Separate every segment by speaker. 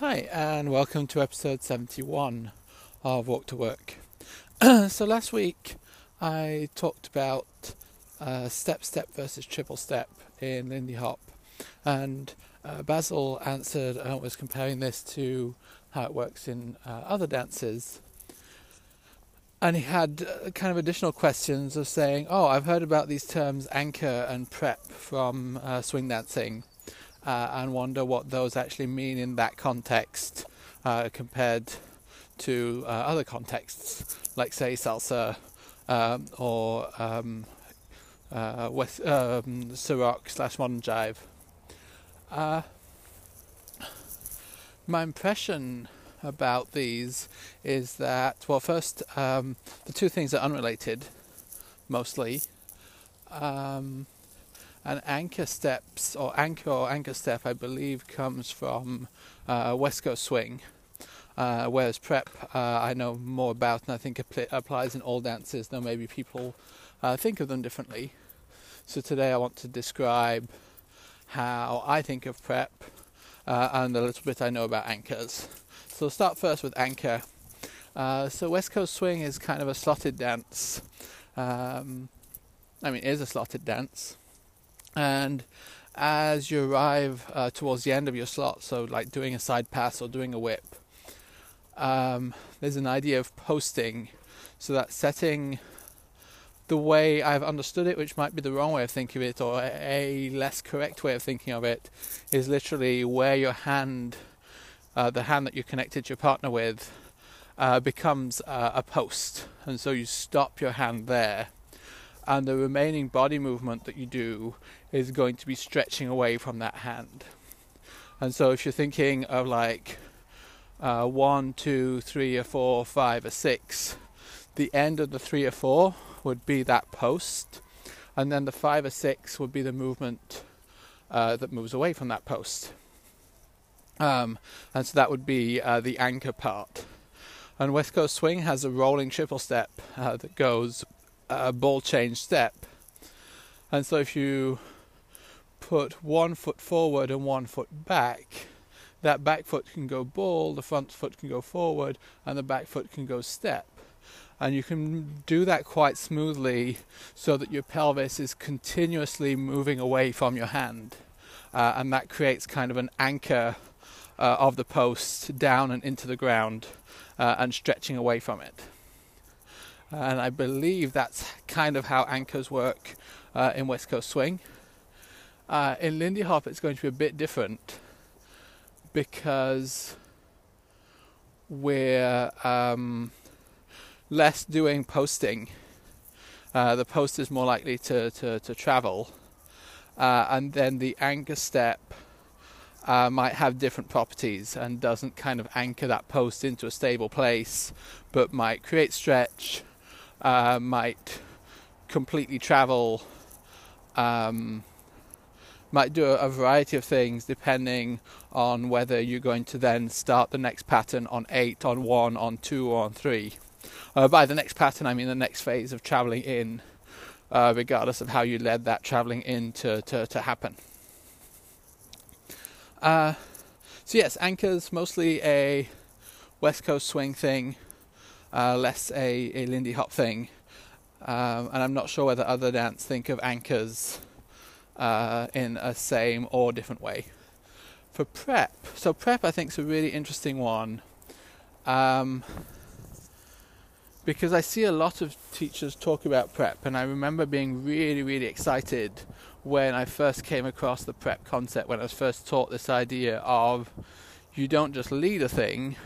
Speaker 1: Hi, and welcome to episode 71 of Walk to Work. so, last week I talked about uh, step step versus triple step in Lindy Hop, and uh, Basil answered and uh, was comparing this to how it works in uh, other dances. And he had uh, kind of additional questions of saying, Oh, I've heard about these terms anchor and prep from uh, swing dancing uh, and wonder what those actually mean in that context uh, compared to uh, other contexts, like say salsa um, or um, uh, West um, slash modern jive. Uh, my impression about these is that well, first um, the two things are unrelated, mostly. Um, and anchor steps or anchor or anchor step, I believe, comes from uh, West Coast swing. Uh, whereas prep, uh, I know more about, and I think applies in all dances. Though maybe people uh, think of them differently. So today I want to describe how I think of prep uh, and a little bit I know about anchors. So I'll start first with anchor. Uh, so West Coast swing is kind of a slotted dance. Um, I mean, it is a slotted dance and as you arrive uh, towards the end of your slot, so like doing a side pass or doing a whip, um, there's an idea of posting, so that setting the way I've understood it, which might be the wrong way of thinking of it, or a less correct way of thinking of it, is literally where your hand, uh, the hand that you're connected your partner with, uh, becomes uh, a post, and so you stop your hand there. And the remaining body movement that you do is going to be stretching away from that hand. And so if you're thinking of like uh, one, two, three, or four, five, or six, the end of the three or four would be that post, and then the five or six would be the movement uh, that moves away from that post. Um, and so that would be uh, the anchor part. And West Coast Swing has a rolling triple step uh, that goes a ball change step. And so if you put one foot forward and one foot back, that back foot can go ball, the front foot can go forward, and the back foot can go step. And you can do that quite smoothly so that your pelvis is continuously moving away from your hand. Uh, and that creates kind of an anchor uh, of the post down and into the ground uh, and stretching away from it and I believe that's kind of how anchors work uh, in West Coast Swing. Uh, in Lindy Hop, it's going to be a bit different because we're um, less doing posting. Uh, the post is more likely to, to, to travel, uh, and then the anchor step. Uh, might have different properties and doesn't kind of anchor that post into a stable place, but might create stretch, uh, might completely travel, um, might do a, variety of things depending on whether you're going to then start the next pattern on 8, on 1, on 2, or on 3. Uh, by the next pattern, I mean the next phase of traveling in, uh, regardless of how you led that traveling in to, to, to happen. Uh, so, yes, anchors mostly a West Coast swing thing uh, less a, a Lindy Hop thing. Um, and I'm not sure whether other dance think of anchors uh, in a same or different way. For prep, so prep I think is a really interesting one um, because I see a lot of teachers talk about prep, and I remember being really, really excited when I first came across the prep concept when I was first taught this idea of you don't just lead a thing,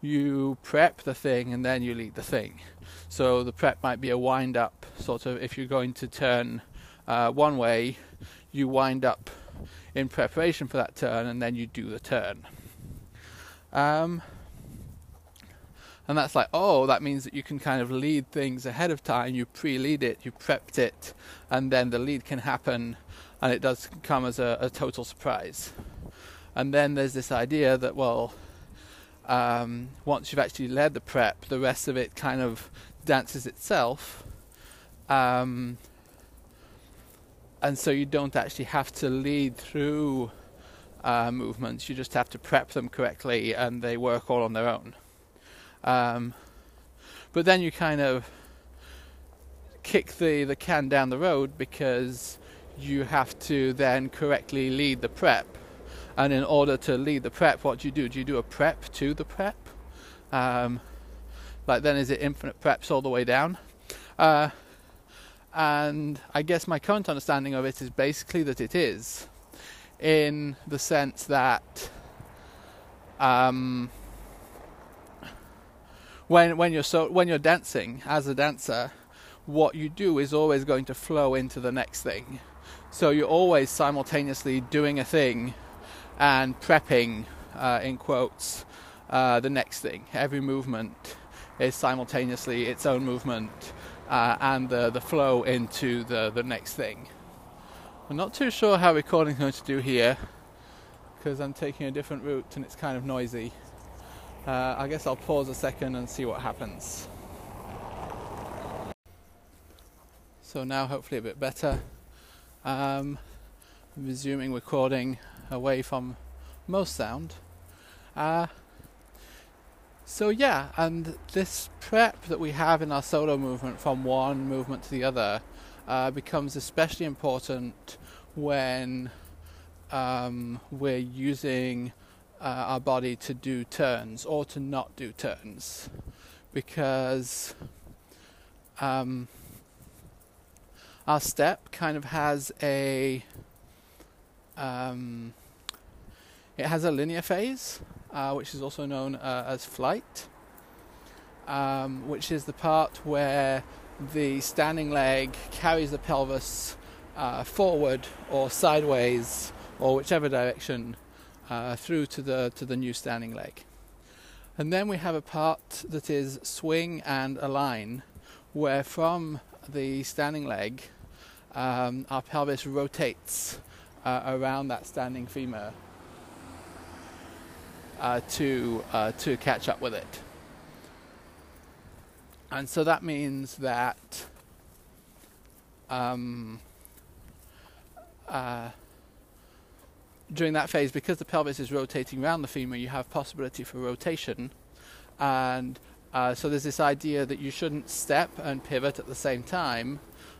Speaker 1: you prep the thing and then you lead the thing. So the prep might be a wind up, sort of, if you're going to turn uh, one way, you wind up in preparation for that turn and then you do the turn. Um, and that's like, oh, that means that you can kind of lead things ahead of time. You pre lead it, you prepped it, and then the lead can happen and it does come as a, a total surprise. And then there's this idea that, well, um, once you've actually led the prep, the rest of it kind of dances itself. Um, and so you don't actually have to lead through uh, movements. You just have to prep them correctly, and they work all on their own. Um, but then you kind of kick the, the can down the road because you have to then correctly lead the prep. And in order to lead the prep, what do you do? Do you do a prep to the prep? Um, like then is it infinite preps all the way down? Uh, and I guess my current understanding of it is basically that it is in the sense that um, when when you're so when you're dancing as a dancer, what you do is always going to flow into the next thing. So you're always simultaneously doing a thing and prepping, uh, in quotes, uh, the next thing. Every movement is simultaneously its own movement uh, and the, the flow into the, the next thing. I'm not too sure how recording is going to do here because I'm taking a different route and it's kind of noisy. Uh, I guess I'll pause a second and see what happens. So now hopefully a bit better. Um, resuming recording away from most sound. Uh, so yeah, and this prep that we have in our solo movement from one movement to the other uh, becomes especially important when um, we're using uh, our body to do turns or to not do turns. Because um, our step kind of has a um, it has a linear phase which is also known uh, as flight um, which is the part where the standing leg carries the pelvis uh, forward or sideways or whichever direction uh, through to the to the new standing leg. And then we have a part that is swing and align, where from the standing leg, um, our pelvis rotates uh, around that standing femur uh, to uh, to catch up with it. And so that means that um, uh, during that phase, because the pelvis is rotating around the femur, you have possibility for rotation, and uh, so there's this idea that you shouldn't step and pivot at the same time.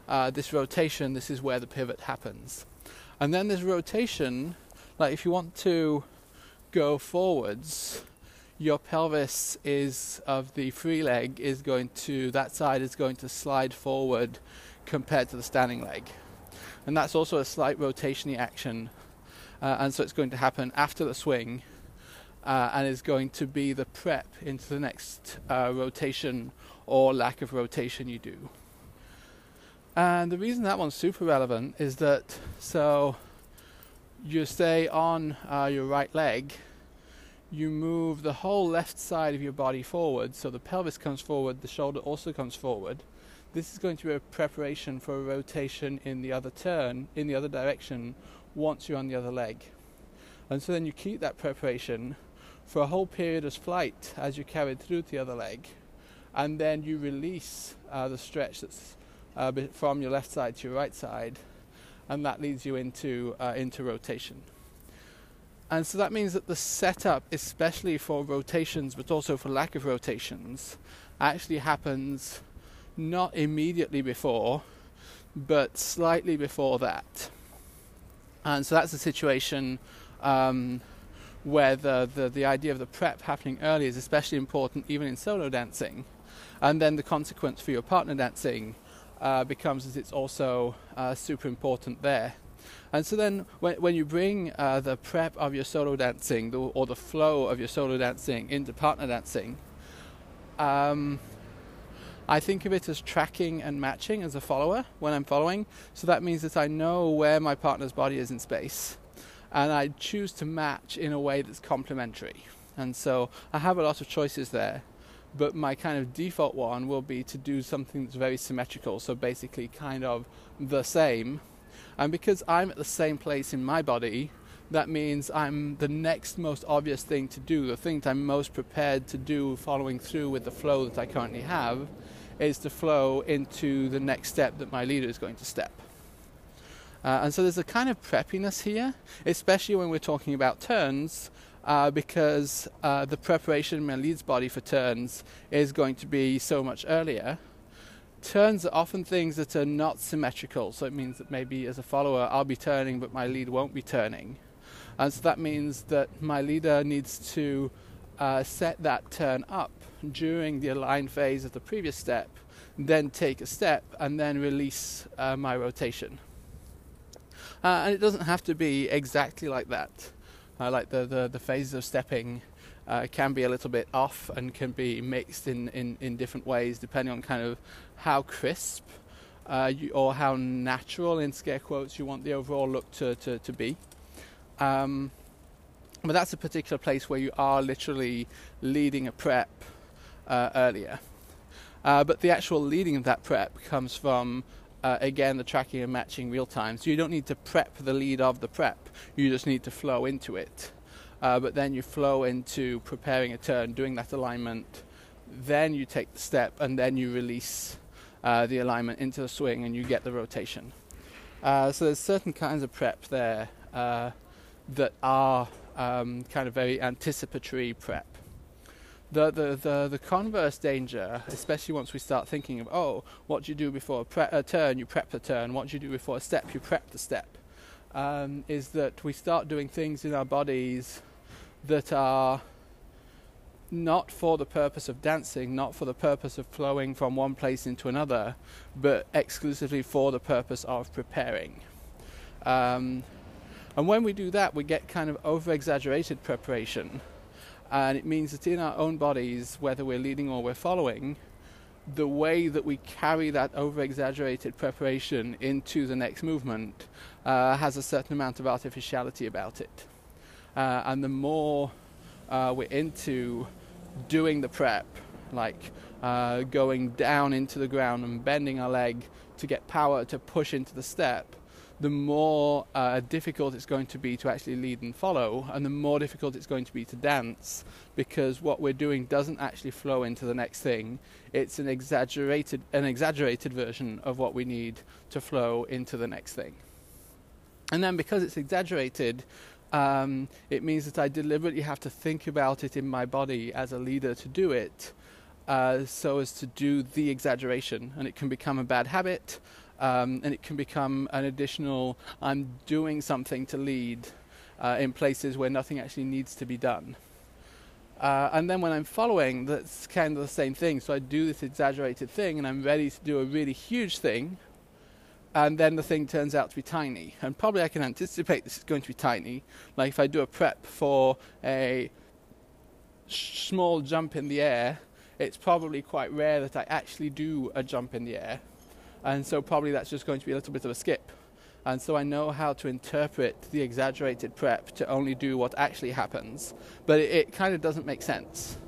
Speaker 1: Uh, this rotation, this is where the pivot happens, and then this rotation, like if you want to go forwards, your pelvis is of the free leg is going to that side is going to slide forward compared to the standing leg. And that's also a slight rotationy action uh, and so it's going to happen after the swing uh, and is going to be the prep into the next uh, rotation or lack of rotation you do. And the reason that one's super relevant is that so you stay on uh, your right leg you move the whole left side of your body forward, so the pelvis comes forward, the shoulder also comes forward. This is going to be a preparation for a rotation in the other turn, in the other direction, once you're on the other leg. And so then you keep that preparation for a whole period of flight as you carry through to the other leg, and then you release uh, the stretch that's uh, from your left side to your right side, and that leads you into uh, into rotation. And so that means that the setup, especially for rotations, but also for lack of rotations, actually happens not immediately before, but slightly before that. And so that's a situation um, where the, the, the idea of the prep happening early is especially important, even in solo dancing. And then the consequence for your partner dancing uh, becomes that it's also uh, super important there. And so then, when, when you bring uh, the prep of your solo dancing the, or the flow of your solo dancing into partner dancing, um, I think of it as tracking and matching as a follower when I'm following. So that means that I know where my partner's body is in space, and I choose to match in a way that's complementary. And so I have a lot of choices there, but my kind of default one will be to do something that's very symmetrical. So basically, kind of the same and because I'm at the same place in my body, that means I'm the next most obvious thing to do, the thing that I'm most prepared to do following through with the flow that I currently have, is to flow into the next step that my leader is going to step. Uh, and so there's a kind of preppiness here, especially when we're talking about turns, uh, because uh, the preparation in my lead's body for turns is going to be so much earlier. Turns are often things that are not symmetrical, so it means that maybe as a follower I'll be turning but my lead won't be turning. And so that means that my leader needs to uh, set that turn up during the align phase of the previous step, then take a step, and then release uh, my rotation. Uh, and it doesn't have to be exactly like that. Uh, like the, the, the phases of stepping uh, can be a little bit off and can be mixed in, in, in different ways depending on kind of how crisp uh, you, or how natural, in scare quotes, you want the overall look to, to, to be. Um, but that's a particular place where you are literally leading a prep uh, earlier. Uh, but the actual leading of that prep comes from uh, again the tracking and matching real time. So you don't need to prep the lead of the prep, you just need to flow into it. Uh, but then you flow into preparing a turn, doing that alignment, then you take the step, and then you release uh, the alignment into the swing and you get the rotation. Uh, so there's certain kinds of prep there uh, that are um, kind of very anticipatory prep the, the, the, the converse danger, especially once we start thinking of, oh, what do you do before a, pre- a turn? You prep the turn. What do you do before a step? You prep the step. Um, is that we start doing things in our bodies that are not for the purpose of dancing, not for the purpose of flowing from one place into another, but exclusively for the purpose of preparing. Um, and when we do that, we get kind of over exaggerated preparation and it means that in our own bodies, whether we're leading or we're following, the way that we carry that over exaggerated preparation into the next movement uh, has a certain amount of artificiality about it. Uh, and the more uh, we're into doing the prep, like uh, going down into the ground and bending our leg to get power to push into the step, the more uh, difficult it's going to be to actually lead and follow, and the more difficult it's going to be to dance because what we're doing doesn't actually flow into the next thing. It's an exaggerated, an exaggerated version of what we need to flow into the next thing. And then because it's exaggerated, um, it means that I deliberately have to think about it in my body as a leader to do it. Uh, so as to do the exaggeration, and it can become a bad habit, um, and it can become an additional I'm doing something to lead uh, in places where nothing actually needs to be done. Uh, and then when I'm following, that's kind of the same thing. So I do this exaggerated thing, and I'm ready to do a really huge thing, and then the thing turns out to be tiny. And probably I can anticipate this is going to be tiny. Like if I do a prep for a small jump in the air, it's probably quite rare that I actually do a jump in the air and so probably that's just going to be a little bit of a skip. And so I know how to interpret the exaggerated prep to only do what actually happens, but it, it kind of doesn't make sense.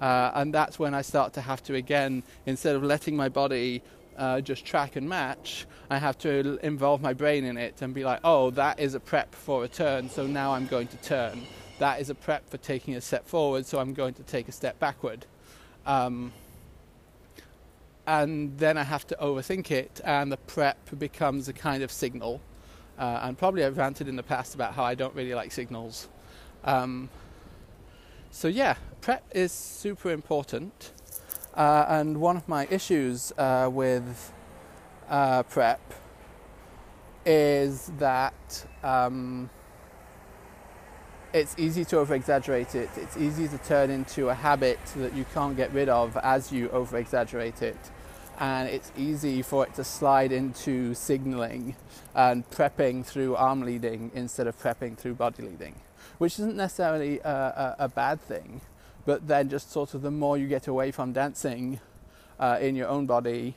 Speaker 1: Uh, and that's when I start to have to, again, instead of letting my body uh, just track and match, I have to involve my brain in it and be like, oh, that is a prep for a turn, so now I'm going to turn. That is a prep for taking a step forward, so I'm going to take a step backward. Um, and then I have to overthink it, and the prep becomes a kind of signal. Uh, and probably I've ranted in the past about how I don't really like signals. Um, so, yeah, prep is super important. Uh, and one of my issues uh, with uh, prep is that um, it's easy to over exaggerate it. It's easy to turn into a habit that you can't get rid of as you over exaggerate it and it's easy for it to slide into signaling and prepping through arm leading instead of prepping through body leading, which isn't necessarily a, a, a bad thing, but then just sort of the more you get away from dancing uh, in your own body,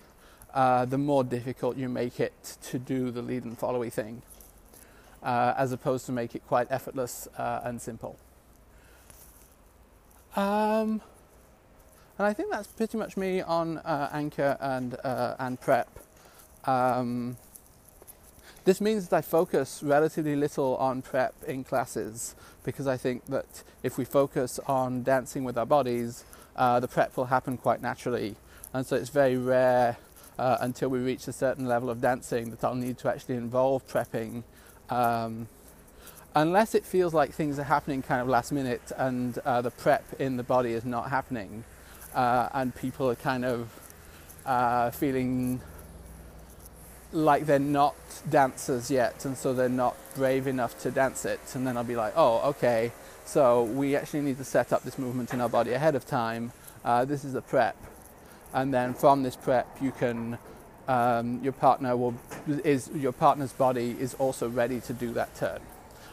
Speaker 1: uh, the more difficult you make it to do the lead and followy thing, uh, as opposed to make it quite effortless uh, and simple. Um, and I think that's pretty much me on uh, Anchor and, uh, and Prep. Um, this means that I focus relatively little on prep in classes because I think that if we focus on dancing with our bodies, uh, the prep will happen quite naturally. And so it's very rare uh, until we reach a certain level of dancing that I'll need to actually involve prepping. Um, unless it feels like things are happening kind of last minute and uh, the prep in the body is not happening uh, and people are kind of uh, feeling like they're not dancers yet and so they're not brave enough to dance it. And then I'll be like oh okay. So we actually need to set up this movement in our body ahead of time. Uh, this is a prep. And then from this prep you can um, your partner will is your partner's body is also ready to do that turn.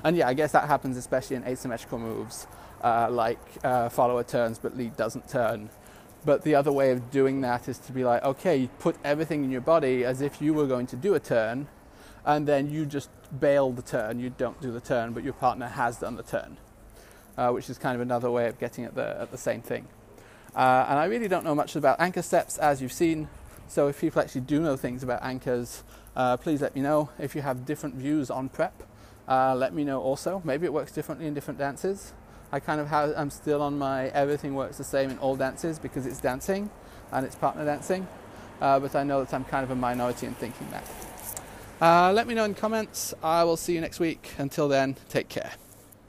Speaker 1: And yeah, I guess that happens especially in asymmetrical moves uh, like uh, follower turns but lead doesn't turn. But the other way of doing that is to be like, okay, you put everything in your body as if you were going to do a turn, and then you just bail the turn. You don't do the turn, but your partner has done the turn, uh, which is kind of another way of getting at the, at the same thing. Uh, and I really don't know much about anchor steps, as you've seen. So if people actually do know things about anchors, uh, please let me know. If you have different views on prep, uh, let me know also. Maybe it works differently in different dances. I kind of have, I'm still on my everything works the same in all dances because it's dancing and it's partner dancing. Uh, but I know that I'm kind of a minority in thinking that. Uh, let me know in comments. I will see you next week. Until then, take care.